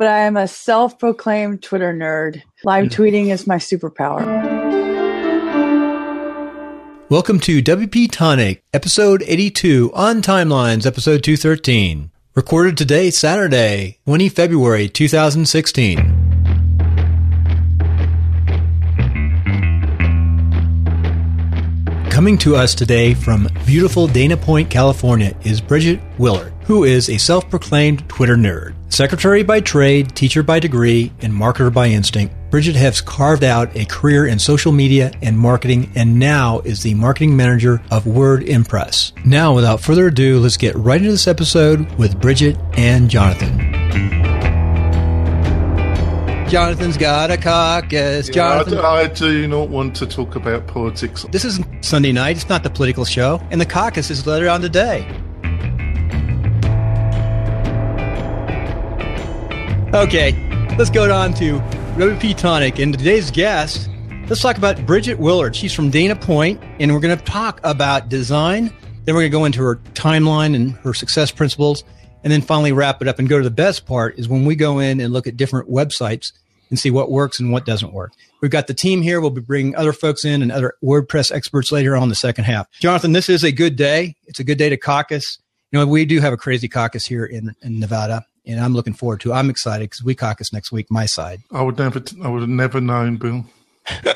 but I am a self proclaimed Twitter nerd. Live mm-hmm. tweeting is my superpower. Welcome to WP Tonic, episode 82 on Timelines, episode 213. Recorded today, Saturday, 20 February 2016. Coming to us today from beautiful Dana Point, California is Bridget Willard, who is a self proclaimed Twitter nerd. Secretary by trade, teacher by degree, and marketer by instinct, Bridget has carved out a career in social media and marketing and now is the marketing manager of WordImpress. Now, without further ado, let's get right into this episode with Bridget and Jonathan. Jonathan's got a caucus. Yeah, Jonathan. I, I do not want to talk about politics. This isn't Sunday night. It's not the political show. And the caucus is later on today. Okay, let's go on to WP Tonic. And today's guest, let's talk about Bridget Willard. She's from Dana Point, and we're going to talk about design. Then we're going to go into her timeline and her success principles. And then finally wrap it up and go to the best part is when we go in and look at different websites and see what works and what doesn't work. We've got the team here. We'll be bringing other folks in and other WordPress experts later on the second half. Jonathan, this is a good day. It's a good day to caucus. You know, we do have a crazy caucus here in, in Nevada, and I'm looking forward to. it. I'm excited because we caucus next week, my side. I would never, I would have never known, Bill.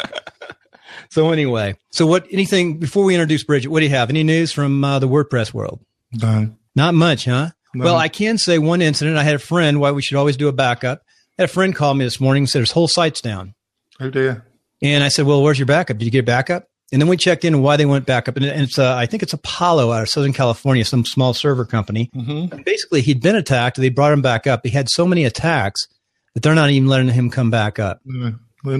So anyway, so what? Anything before we introduce Bridget? What do you have? Any news from uh, the WordPress world? No. Not much, huh? No. Well, I can say one incident. I had a friend. Why we should always do a backup. I had a friend call me this morning and said his whole site's down. Oh dear. And I said, "Well, where's your backup? Did you get backup?" And then we checked in why they went backup, and it's uh, I think it's Apollo out of Southern California, some small server company. Mm-hmm. Basically, he'd been attacked. They brought him back up. He had so many attacks that they're not even letting him come back up. No, they're.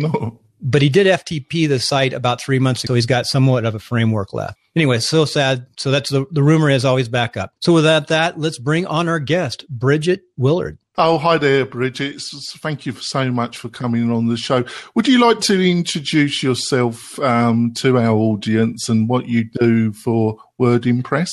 But he did FTP the site about three months ago. He's got somewhat of a framework left. Anyway, so sad. So that's the, the rumor is always back up. So without that, let's bring on our guest, Bridget Willard. Oh, hi there, Bridget. Thank you so much for coming on the show. Would you like to introduce yourself um, to our audience and what you do for WordImpress?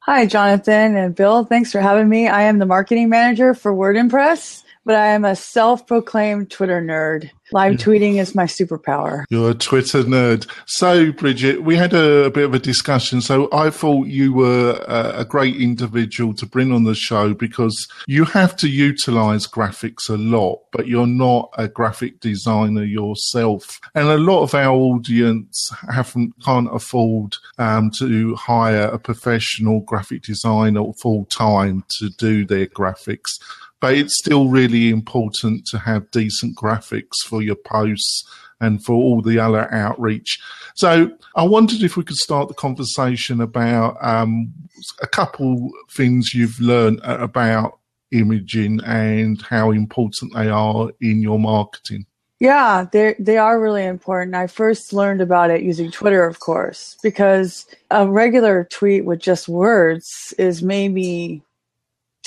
Hi, Jonathan and Bill. Thanks for having me. I am the marketing manager for WordImpress, but I am a self proclaimed Twitter nerd. Live tweeting is my superpower. You're a Twitter nerd. So, Bridget, we had a, a bit of a discussion. So, I thought you were a, a great individual to bring on the show because you have to utilize graphics a lot, but you're not a graphic designer yourself. And a lot of our audience haven't can't afford um, to hire a professional graphic designer full time to do their graphics but it's still really important to have decent graphics for your posts and for all the other outreach. So I wondered if we could start the conversation about um, a couple things you've learned about imaging and how important they are in your marketing. Yeah, they they are really important. I first learned about it using Twitter, of course, because a regular tweet with just words is maybe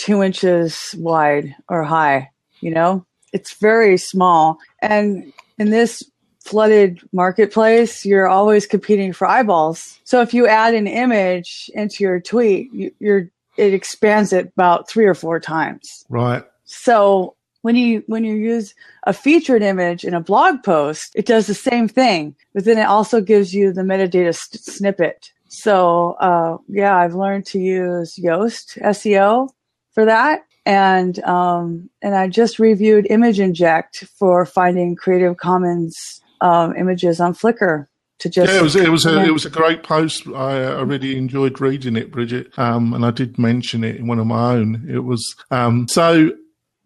two inches wide or high. You know, it's very small, and in this flooded marketplace, you're always competing for eyeballs. So if you add an image into your tweet, you, you're it expands it about three or four times. Right. So when you when you use a featured image in a blog post, it does the same thing, but then it also gives you the metadata s- snippet. So uh, yeah, I've learned to use Yoast SEO for that, and um, and I just reviewed Image Inject for finding Creative Commons um, images on Flickr to just Yeah, it was it was a, it was a great post. I, I really enjoyed reading it, Bridget. Um, and I did mention it in one of my own. It was um, so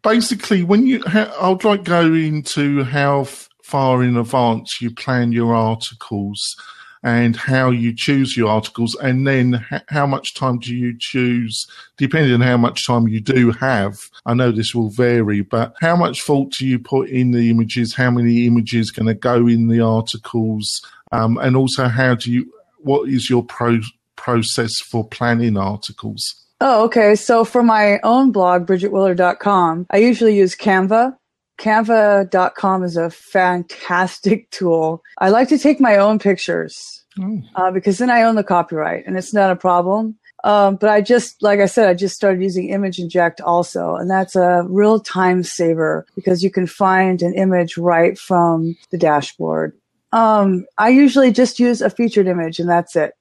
basically when you. Ha- I'd like go into how far in advance you plan your articles and how you choose your articles, and then how much time do you choose, depending on how much time you do have. I know this will vary, but how much thought do you put in the images? How many images going to go in the articles? Um, and also, how do you? What is your pro- process for planning articles? Oh, okay. So for my own blog, bridgetwillard.com, I usually use Canva. Canva.com is a fantastic tool. I like to take my own pictures Oh. uh, because then I own the copyright and it's not a problem. Um, but I just, like I said, I just started using Image Inject also, and that's a real time saver because you can find an image right from the dashboard. Um, I usually just use a featured image and that's it.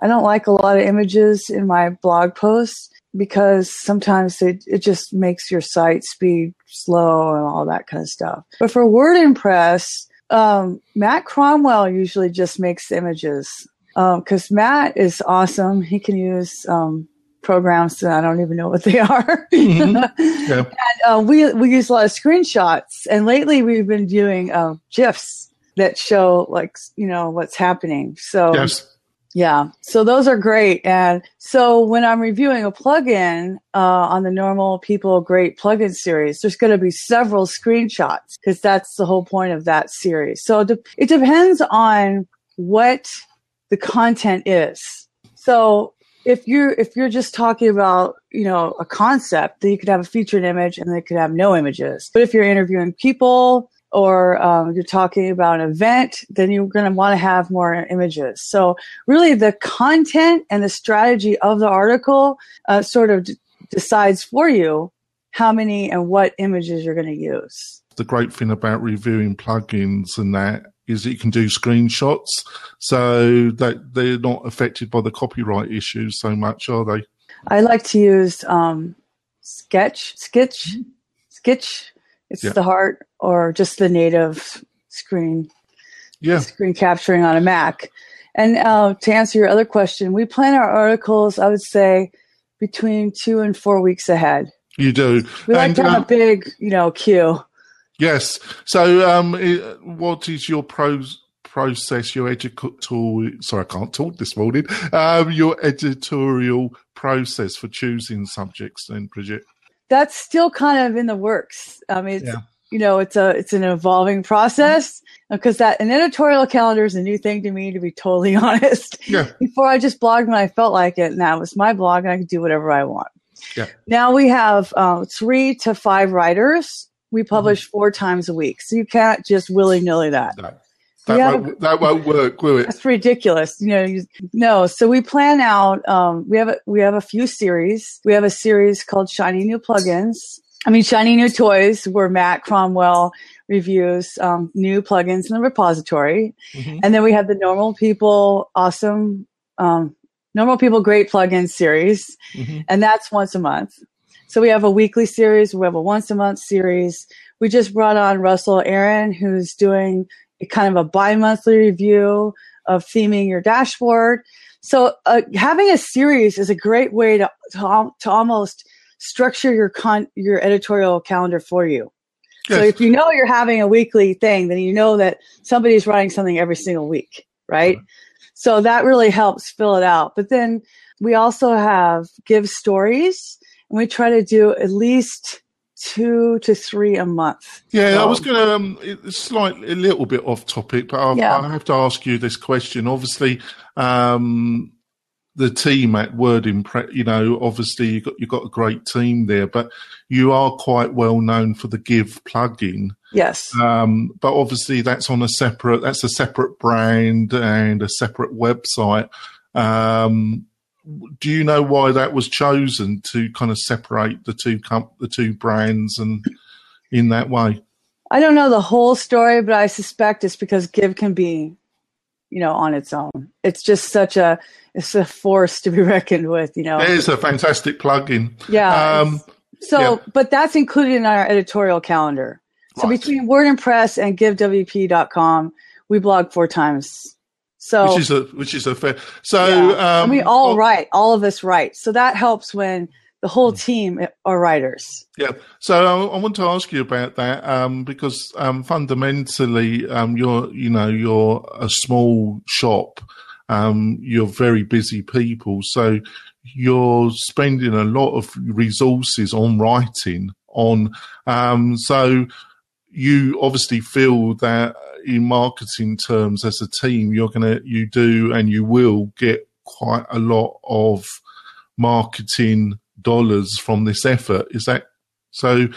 I don't like a lot of images in my blog posts because sometimes it, it just makes your site speed slow and all that kind of stuff. But for WordImpress, um, Matt Cromwell usually just makes images because um, Matt is awesome. He can use um, programs that I don't even know what they are. Mm-hmm. Yeah. and, uh, we we use a lot of screenshots, and lately we've been doing uh, gifs that show like you know what's happening. So yes. Yeah, so those are great. And so when I'm reviewing a plugin uh, on the normal people great plugin series, there's going to be several screenshots because that's the whole point of that series. So it depends on what the content is. So if you're if you're just talking about you know a concept, then you could have a featured image and they could have no images. But if you're interviewing people or um, you're talking about an event, then you're going to want to have more images. So really, the content and the strategy of the article uh, sort of d- decides for you how many and what images you're going to use. The great thing about reviewing plugins and that is that you can do screenshots so that they're not affected by the copyright issues so much, are they? I like to use um, Sketch, Sketch, Sketch. It's yeah. the heart or just the native screen, yeah, screen capturing on a Mac. And uh, to answer your other question, we plan our articles. I would say between two and four weeks ahead. You do. We like and, to have um, a big, you know, queue. Yes. So, um, what is your pros? process your editorial sorry i can't talk this morning um, your editorial process for choosing subjects then bridget that's still kind of in the works i mean it's, yeah. you know it's a it's an evolving process because that an editorial calendar is a new thing to me to be totally honest yeah. before i just blogged when i felt like it and that was my blog and i could do whatever i want yeah. now we have uh, three to five writers we mm-hmm. publish mm-hmm. four times a week. So you can't just willy nilly that. That, won't, that won't work, will it? That's ridiculous. You know, you, no. So we plan out. Um, we have a, we have a few series. We have a series called Shiny New Plugins. I mean, Shiny New Toys, where Matt Cromwell reviews um, new plugins in the repository, mm-hmm. and then we have the Normal People Awesome, um, Normal People Great Plugins series, mm-hmm. and that's once a month. So we have a weekly series, we have a once a month series. We just brought on Russell Aaron, who's doing kind of a bi monthly review of theming your dashboard. So uh, having a series is a great way to, to, to almost structure your con- your editorial calendar for you. Yes. So if you know you're having a weekly thing, then you know that somebody's writing something every single week, right? So that really helps fill it out. But then we also have give stories and we try to do at least two to three a month. Yeah, I was going to um, slightly a little bit off topic, but I'll, yeah. I have to ask you this question. Obviously, um, the team at WordImpress, you know, obviously you got you got a great team there, but you are quite well known for the Give plugin. Yes. Um, but obviously that's on a separate that's a separate brand and a separate website. Um, do you know why that was chosen to kind of separate the two comp- the two brands and in that way? I don't know the whole story, but I suspect it's because Give can be, you know, on its own. It's just such a it's a force to be reckoned with. You know, it is a fantastic plugin. Yeah. Um, so, yeah. but that's included in our editorial calendar. So right. between WordImpress and GiveWP.com, we blog four times so which is a which is a fair. So yeah. um, we all write, all of us write. So that helps when the whole team are writers. Yeah. So I, I want to ask you about that um, because um, fundamentally, um, you're you know you're a small shop. Um, you're very busy people, so you're spending a lot of resources on writing. On um, so you obviously feel that in marketing terms as a team, you're going to, you do and you will get quite a lot of marketing dollars from this effort. Is that so?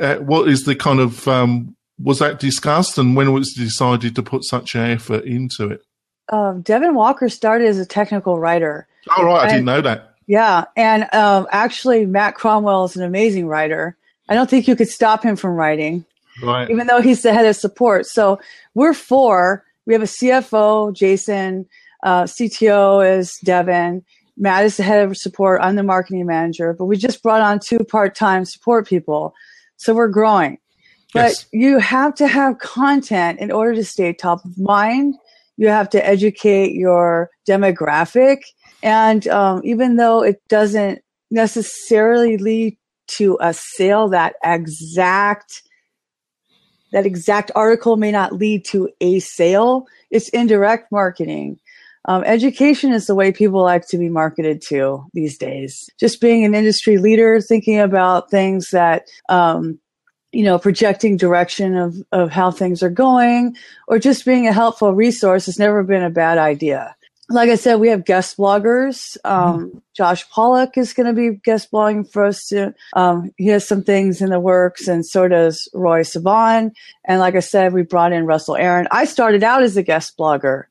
Uh, what is the kind of, um, was that discussed and when was decided to put such an effort into it? Um, Devin Walker started as a technical writer. Oh, right. I didn't know that. Yeah, and um, actually, Matt Cromwell is an amazing writer. I don't think you could stop him from writing, Right. even though he's the head of support. So we're four. We have a CFO, Jason. Uh, CTO is Devin. Matt is the head of support. I'm the marketing manager. But we just brought on two part-time support people, so we're growing. But Yes. you have to have content in order to stay top of mind. You have to educate your demographic. And um, even though it doesn't necessarily lead to a sale, that exact that exact article may not lead to a sale. It's indirect marketing. Um, education is the way people like to be marketed to these days. Just being an industry leader, thinking about things that um, you know, projecting direction of, of how things are going, or just being a helpful resource has never been a bad idea. Like I said, we have guest bloggers. Um, Josh Pollock is going to be guest blogging for us. To, um, he has some things in the works, and so does Roy Sivan. And like I said, we brought in Russell Aaron. I started out as a guest blogger.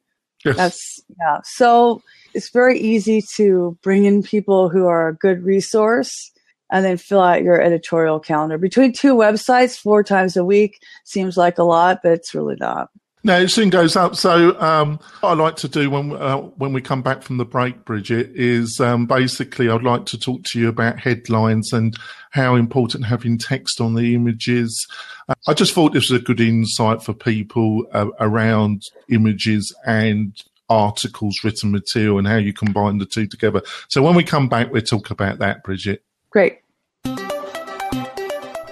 Yes. That's yeah. So it's very easy to bring in people who are a good resource and then fill out your editorial calendar. Between two websites, four times a week seems like a lot, but it's really not. No, it soon goes up. So, um, what I like to do when uh, when we come back from the break, Bridget, is um, basically I'd like to talk to you about headlines and how important having text on the images. Uh, I just thought this was a good insight for people uh, around images and articles, written material, and how you combine the two together. So, when we come back, we'll talk about that, Bridget. Great.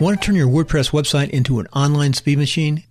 Want to turn your WordPress website into an online speed machine?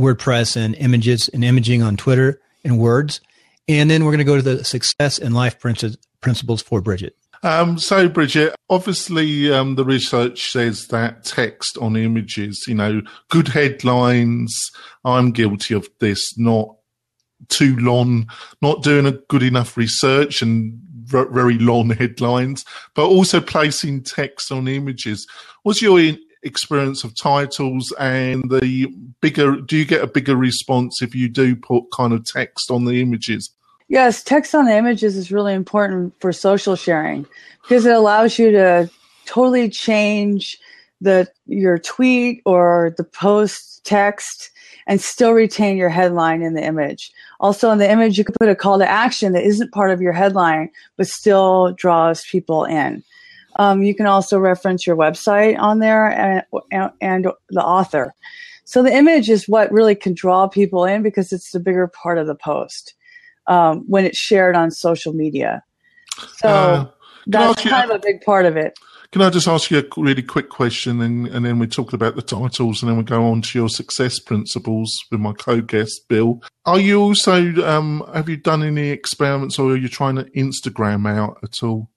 WordPress and images and imaging on Twitter and words. And then we're going to go to the success and life principles for Bridget. Um, so, Bridget, obviously, um, the research says that text on images, you know, good headlines. I'm guilty of this, not too long, not doing a good enough research and very long headlines, but also placing text on images. What's your experience of titles and the bigger, do you get a bigger response if you do put kind of text on the images? Yes, text on the images is really important for social sharing because it allows you to totally change the your tweet or the post text and still retain your headline in the image. Also in the image you can put a call to action that isn't part of your headline but still draws people in. Um, you can also reference your website on there and, and, and the author. So the image is what really can draw people in because it's the bigger part of the post um, when it's shared on social media. So Uh, that's you- kind of a big part of it. Can I just ask you a really quick question and, and then we talk about the titles and then we go on to your success principles with my co-guest, Bill. Are you also, um, have you done any experiments or are you trying to Instagram out at all?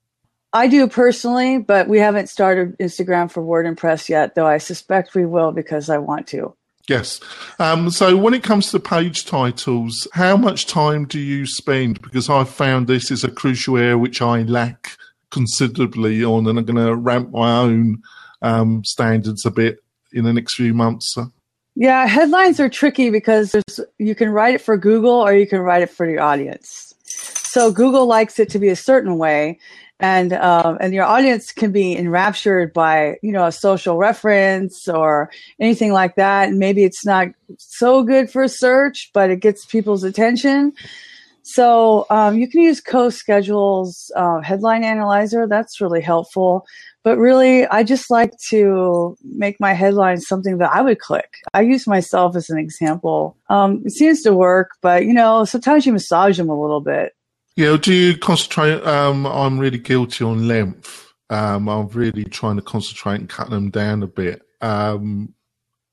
I do personally, but we haven't started Instagram for WordImpress yet, though I suspect we will because I want to. Yes. Um, so when it comes to page titles, how much time do you spend? Because I've found this is a crucial area which I lack considerably on and I'm going to ramp my own um, standards a bit in the next few months. Yeah, headlines are tricky because there's, you can write it for Google or you can write it for your audience. So Google likes it to be a certain way, and um, and your audience can be enraptured by you know a social reference or anything like that. And maybe it's not so good for search, but it gets people's attention. So um, you can use CoSchedule's uh, headline analyzer. That's really helpful. But really, I just like to make my headlines something that I would click. I use myself as an example. Um, it seems to work, but you know, sometimes you massage them a little bit. Yeah, do you concentrate? Um, I'm really guilty on length. Um, I'm really trying to concentrate and cut them down a bit. Um,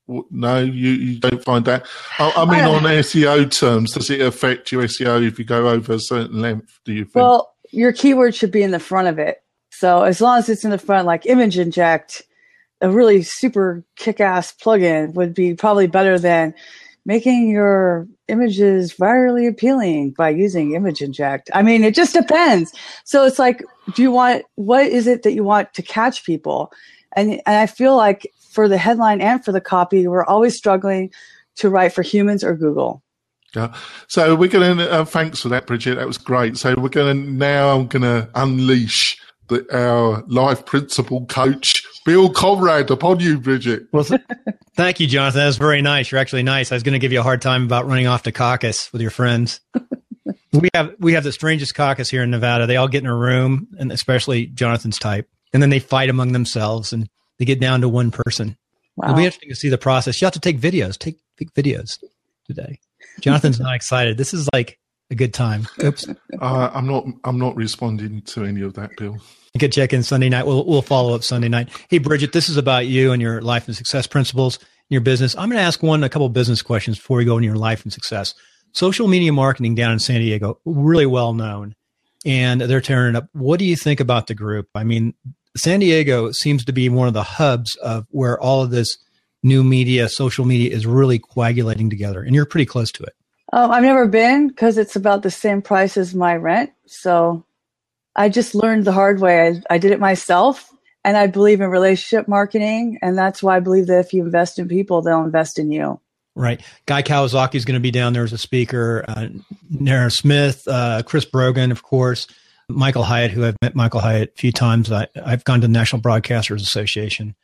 no, you, you don't find that. I, I mean, I- on SEO terms, does it affect your SEO if you go over a certain length? Do you think? Well, your keyword should be in the front of it. So as long as it's in the front, like image inject, a really super kick-ass plugin would be probably better than making your images virally appealing by using image inject. I mean, it just depends. So it's like, do you want, what is it that you want to catch people? And, and I feel like for the headline and for the copy, we're always struggling to write for humans or Google. Yeah. So we're going to, uh, thanks for that, Bridget. That was great. So we're going to, now I'm going to unleash the, our life principle coach, Bill Conrad, upon you, Bridget. Well, th- thank you, Jonathan. That was very nice. You're actually nice. I was going to give you a hard time about running off to caucus with your friends. we have, we have the strangest caucus here in Nevada. They all get in a room and especially Jonathan's type and then they fight among themselves and they get down to one person. Wow. It'll be interesting to see the process. You have to take videos, take, take videos today. Jonathan's not excited. This is like a good time. Oops. Uh, I'm not. I'm not responding to any of that, Bill. You can check in Sunday night. We'll we'll follow up Sunday night. Hey, Bridget, this is about you and your life and success principles in your business. I'm going to ask one a couple business questions before we go into your life and success. Social media marketing down in San Diego, really well known, and they're tearing up. What do you think about the group? I mean, San Diego seems to be one of the hubs of where all of this new media, social media is really coagulating together, and you're pretty close to it. Um, I've never been because it's about the same price as my rent. So I just learned the hard way. I, I did it myself, and I believe in relationship marketing, and that's why I believe that if you invest in people, they'll invest in you. Right. Guy Kawasaki is going to be down there as a speaker. Uh, Mari Smith, uh, Chris Brogan, of course. Michael Hyatt, who I've met Michael Hyatt a few times. I, have gone to the National Broadcasters Association.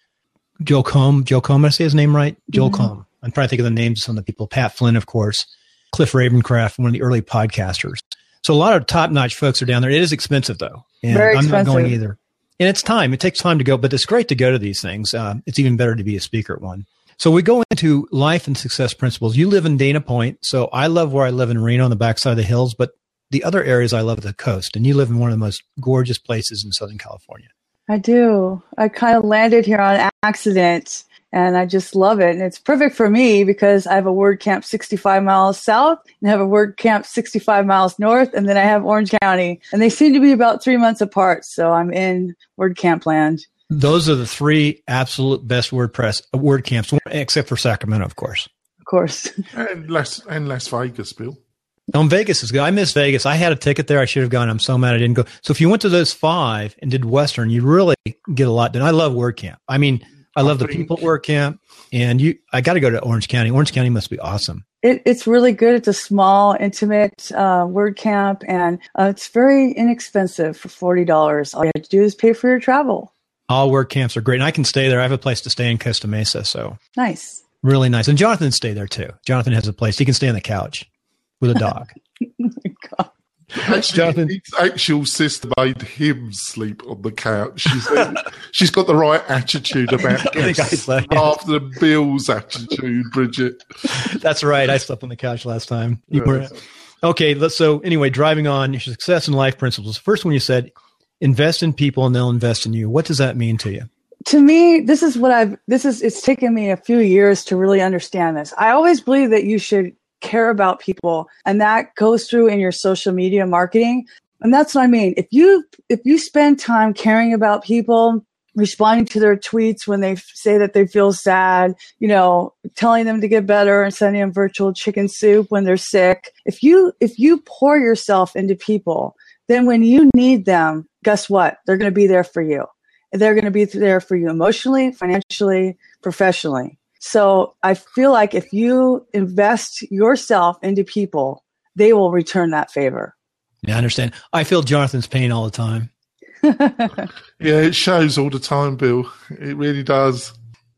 Joe Comm, Joe Comm, I say his name right? Joel mm-hmm. Comm. I'm trying to think of the names of some of the people. Pat Flynn, of course. Cliff Ravenscraft, one of the early podcasters. So a lot of top notch folks are down there. It is expensive though. And Very I'm expensive. not going either. And it's time. It takes time to go, but it's great to go to these things. Uh, it's even better to be a speaker at one. So we go into life and success principles. You live in Dana Point. So I love where I live in Reno on the backside of the hills, but the other areas I love the coast. And you live in one of the most gorgeous places in Southern California. I do. I kind of landed here on accident and I just love it. And it's perfect for me because I have a WordCamp 65 miles south and I have a WordCamp 65 miles north, and then I have Orange County, and they seem to be about three months apart. So I'm in WordCamp land. Those are the three absolute best WordPress uh, WordCamps, except for Sacramento, of course. Of course. And Las and Las Vegas, Bill. Oh, Vegas is good. I miss Vegas. I had a ticket there. I should have gone. I'm so mad I didn't go. So if you went to those five and did Western, you really get a lot done. I love WordCamp. I mean, I love the people at WordCamp, and you. I got to go to Orange County. Orange County must be awesome. It, it's really good. It's a small, intimate uh, WordCamp, and uh, it's very inexpensive for forty dollars. All you have to do is pay for your travel. All WordCamps are great, and I can stay there. I have a place to stay in Costa Mesa, so nice, really nice. And Jonathan stay there too. Jonathan has a place. He can stay on the couch with a dog. my God. Actually, Jonathan. his actual sister made him sleep on the couch. She's, she's got the right attitude about guests after Bill's attitude, Bridget. That's right. I slept on the couch last time. Yes. Okay, so anyway, driving on your success in life principles. First one you said, invest in people and they'll invest in you. What does that mean to you? To me, this is what I've, this is, it's taken me a few years to really understand this. I always believe that you should care about people and that goes through in your social media marketing. And that's what i mean. If you if you spend time caring about people responding to their tweets when they say that they feel sad you know telling them to get better and sending them virtual chicken soup when they're sick if you if you pour yourself into people then when you need them guess what? They're going to be there for you. They're going to be there for you emotionally financially professionally so I feel like if you invest yourself into people, they will return that favor. Yeah, I understand. I feel Jonathan's pain all the time. yeah, it shows all the time, Bill. It really does.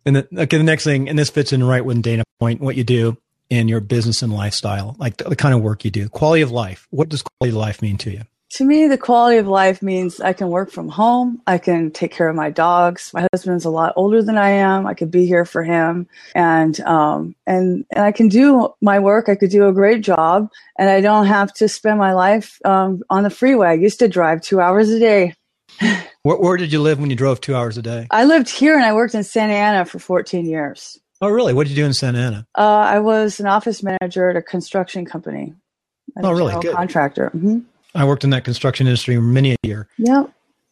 And the, okay, the next thing, and this fits in right with Dana Point, what you do in your business and lifestyle, like the, the kind of work you do, quality of life. What does quality of life mean to you? To me, the quality of life means I can work from home. I can take care of my dogs. My husband's a lot older than I am. I could be here for him, and um, and and I can do my work. I could do a great job, and I don't have to spend my life um, on the freeway. I used to drive two hours a day. where, where did you live when you drove two hours a day? I lived here, and I worked in Santa Ana for 14 years. Oh, really? What did you do in Santa Ana? Uh, I was an office manager at a construction company. Oh, really? Good. Contractor. Mm-hmm. I worked in that construction industry many a year. Yeah.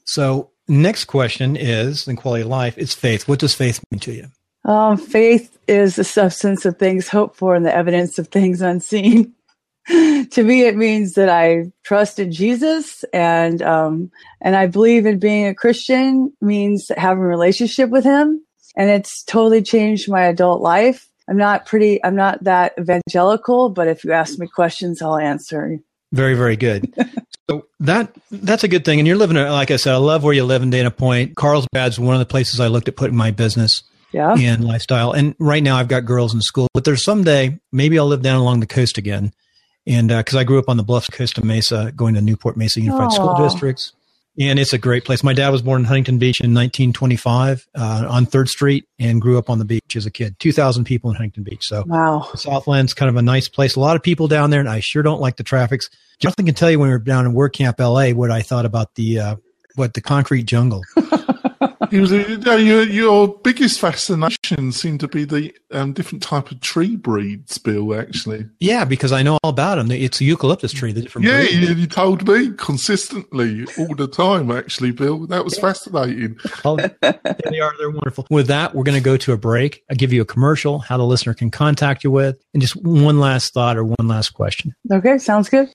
So next question is in quality of life is faith. What does faith mean to you? Um, faith is the substance of things hoped for and the evidence of things unseen. to me, it means that I trust in Jesus and um, and I believe in being a Christian means having a relationship with Him, and it's totally changed my adult life. I'm not pretty. I'm not that evangelical, but if you ask me questions, I'll answer. Very, very good. so that that's a good thing. And you're living, like I said, I love where you live in Dana Point. Carlsbad's one of the places I looked at putting my business yeah. and lifestyle. And right now I've got girls in school, but there's someday maybe I'll live down along the coast again. And because uh, I grew up on the bluffs Costa Mesa, going to Newport Mesa Unified Aww. School Districts. And it's a great place. My dad was born in Huntington Beach in 1925 uh, on 3rd Street and grew up on the beach as a kid. 2,000 people in Huntington Beach. So wow. Southland's kind of a nice place. A lot of people down there, and I sure don't like the traffics. Jonathan can tell you when we were down in WordCamp LA what I thought about the uh, what the concrete jungle. He was, you know, your, your biggest fascination seemed to be the um, different type of tree breeds, Bill. Actually, yeah, because I know all about them. It's a eucalyptus tree. The different yeah, you, you, told me consistently all the time. Actually, Bill, that was fascinating. oh, they are. They're wonderful. With that, we're going to go to a break. I give you a commercial, how the listener can contact you with, and just one last thought or one last question. Okay, sounds good.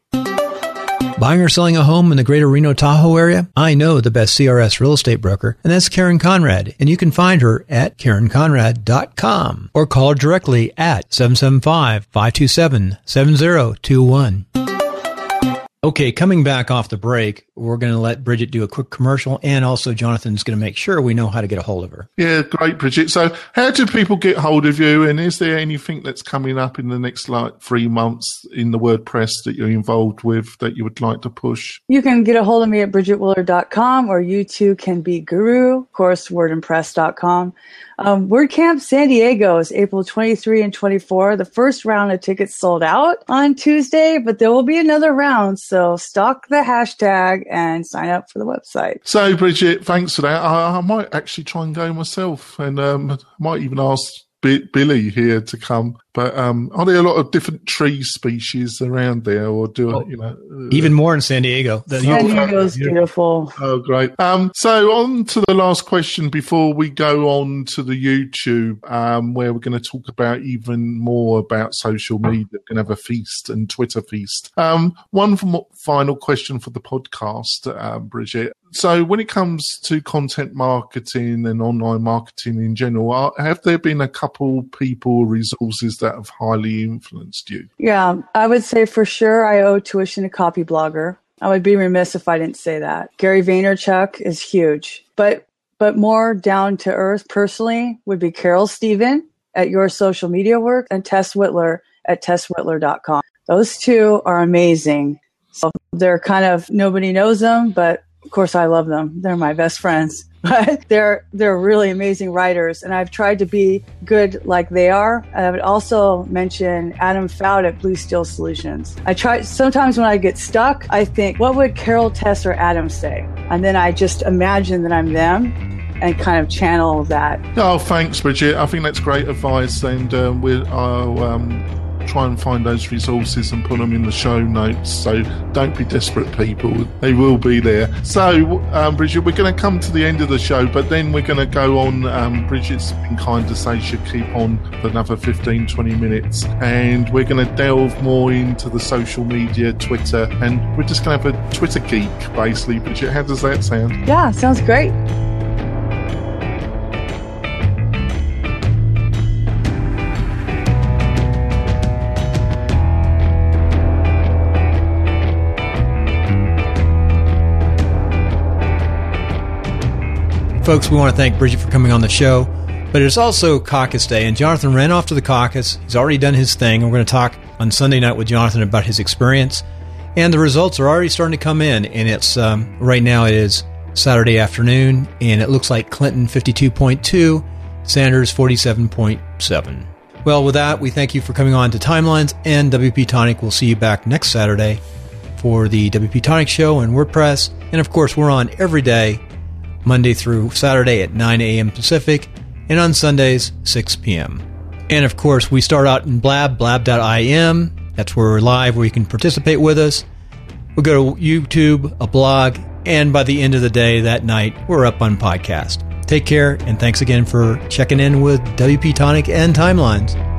Buying or selling a home in the greater Reno Tahoe area? I know the best CRS real estate broker, and that's Karen Conrad. And you can find her at KarenConrad.com or call her directly at 775 527 7021. Okay, coming back off the break, we're going to let Bridget do a quick commercial, and also Jonathan's going to make sure we know how to get a hold of her. Yeah, great, Bridget. So, how do people get hold of you? And is there anything that's coming up in the next like three months in the WordPress that you're involved with that you would like to push? You can get a hold of me at bridgetwillard.com, or you too can be Guru, of course, wordimpress.com. Um, WordCamp San Diego is April 23 and 24. The first round of tickets sold out on Tuesday, but there will be another round. So stock the hashtag and sign up for the website. So, Bridget, thanks for that. I, I might actually try and go myself and um, might even ask Billy here to come. But um, are there a lot of different tree species around there, or do oh, you know even more in San Diego? The, San Diego's beautiful. Oh, great! Um, so on to the last question before we go on to the YouTube, um, where we're going to talk about even more about social media. We're going to have a feast and Twitter feast. Um, one final question for the podcast, um, Bridget. So, when it comes to content marketing and online marketing in general, are, have there been a couple people resources that have highly influenced you? Yeah, I would say for sure I owe tuition to Copyblogger. I would be remiss if I didn't say that. Gary Vaynerchuk is huge, but but more down to earth personally would be Carol Steven at Your Social Media Work and Tess Wittler at tesswittler.com. Those two are amazing. So they're kind of nobody knows them, but of course I love them. They're my best friends. but they're they're really amazing writers, and I've tried to be good like they are. I would also mention Adam Fouts at Blue Steel Solutions. I try sometimes when I get stuck, I think, what would Carol Tess or Adam say? And then I just imagine that I'm them and kind of channel that. Oh, thanks, Bridget. I think that's great advice, and uh, we'll. um, try and find those resources and put them in the show notes. So don't be desperate, people. They will be there. So, um, Bridget, we're going to come to the end of the show, but then we're going to go on. Um, Bridget's been kind to say she'll keep on for another 15, 20 minutes. And we're going to delve more into the social media, Twitter, and we're just going to have a Twitter geek, basically. Bridget, how does that sound? Yeah, sounds great. Folks, we want to thank Bridget for coming on the show. But it's also caucus day, and Jonathan ran off to the caucus. He's already done his thing. We're going to talk on Sunday night with Jonathan about his experience. And the results are already starting to come in. And it's um, right now it is Saturday afternoon, and it looks like Clinton 52.2, Sanders 47.7. Well, with that, we thank you for coming on to Timelines and WP Tonic. We'll see you back next Saturday for the WP Tonic Show and WordPress. And of course, we're on every day Monday through Saturday at 9 a.m. Pacific, and on Sundays, 6 p.m. And of course, we start out in Blab, blab.im. That's where we're live, where you can participate with us. We go to YouTube, a blog, And by the end of the day that night, we're up on podcast. Take care, and thanks again for checking in with WP Tonic and Timelines.